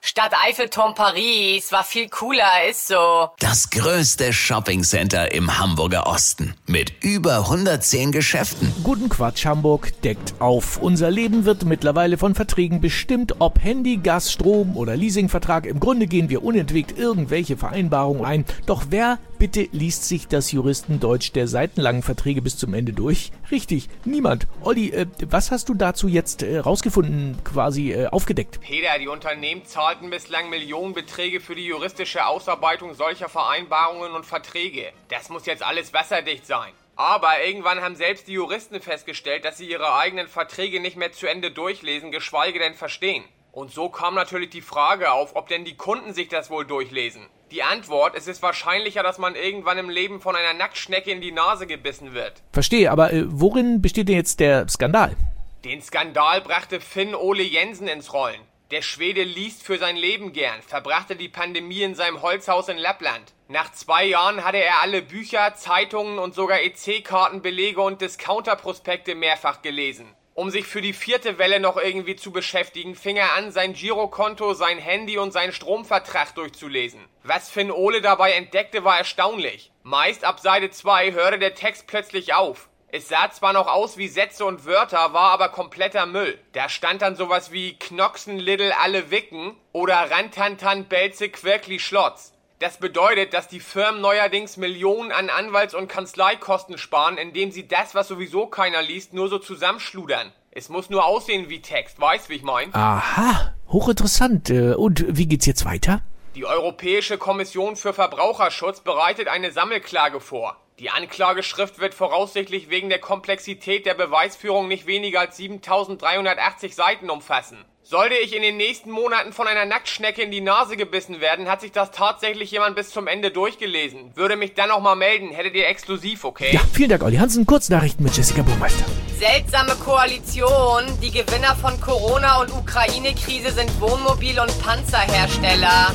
Stadt Eiffelturm Paris war viel cooler, ist so. Das größte Shoppingcenter im Hamburger Osten mit über 110 Geschäften. Guten Quatsch Hamburg deckt auf. Unser Leben wird mittlerweile von Verträgen bestimmt, ob Handy, Gas, Strom oder Leasingvertrag. Im Grunde gehen wir unentwegt irgendwelche Vereinbarungen ein. Doch wer bitte liest sich das Juristendeutsch der seitenlangen Verträge bis zum Ende durch? Richtig, niemand. Olli, äh, was hast du dazu jetzt äh, rausgefunden, quasi äh, aufgedeckt? Peter, die Unternehmen zahlten bislang Millionenbeträge für die juristische Ausarbeitung solcher Vereinbarungen und Verträge. Das muss jetzt alles wasserdicht sein. Aber irgendwann haben selbst die Juristen festgestellt, dass sie ihre eigenen Verträge nicht mehr zu Ende durchlesen, geschweige denn verstehen. Und so kam natürlich die Frage auf, ob denn die Kunden sich das wohl durchlesen. Die Antwort, es ist wahrscheinlicher, dass man irgendwann im Leben von einer Nacktschnecke in die Nase gebissen wird. Verstehe, aber äh, worin besteht denn jetzt der Skandal? Den Skandal brachte Finn Ole Jensen ins Rollen. Der Schwede liest für sein Leben gern, verbrachte die Pandemie in seinem Holzhaus in Lappland. Nach zwei Jahren hatte er alle Bücher, Zeitungen und sogar EC-Kartenbelege und Discounter-Prospekte mehrfach gelesen. Um sich für die vierte Welle noch irgendwie zu beschäftigen, fing er an, sein Girokonto, sein Handy und seinen Stromvertrag durchzulesen. Was Finn Ole dabei entdeckte, war erstaunlich. Meist ab Seite 2 hörte der Text plötzlich auf. Es sah zwar noch aus wie Sätze und Wörter, war aber kompletter Müll. Da stand dann sowas wie Knoxen Little alle Wicken oder Rantantan Belze Quirkli Schlotz. Das bedeutet, dass die Firmen neuerdings Millionen an Anwalts- und Kanzleikosten sparen, indem sie das, was sowieso keiner liest, nur so zusammenschludern. Es muss nur aussehen wie Text, weißt wie ich mein? Aha, hochinteressant. Äh, Und wie geht's jetzt weiter? Die Europäische Kommission für Verbraucherschutz bereitet eine Sammelklage vor. Die Anklageschrift wird voraussichtlich wegen der Komplexität der Beweisführung nicht weniger als 7380 Seiten umfassen. Sollte ich in den nächsten Monaten von einer Nacktschnecke in die Nase gebissen werden, hat sich das tatsächlich jemand bis zum Ende durchgelesen. Würde mich dann noch mal melden, hättet ihr exklusiv, okay? Ja, vielen Dank, Olli Hansen. Kurznachrichten mit Jessica Burmeister. Seltsame Koalition. Die Gewinner von Corona und Ukraine-Krise sind Wohnmobil- und Panzerhersteller.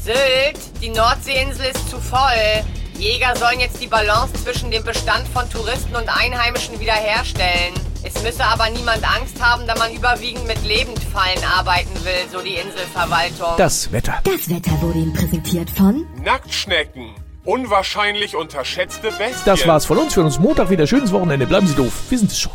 Sylt, die Nordseeinsel ist zu voll. Jäger sollen jetzt die Balance zwischen dem Bestand von Touristen und Einheimischen wiederherstellen. Es müsse aber niemand Angst haben, da man überwiegend mit Lebendfallen arbeiten will, so die Inselverwaltung. Das Wetter. Das Wetter wurde Ihnen präsentiert von Nacktschnecken. Unwahrscheinlich unterschätzte Bestien. Das war's von uns. Für uns Montag wieder schönes Wochenende. Bleiben Sie doof. Wir sind es schon.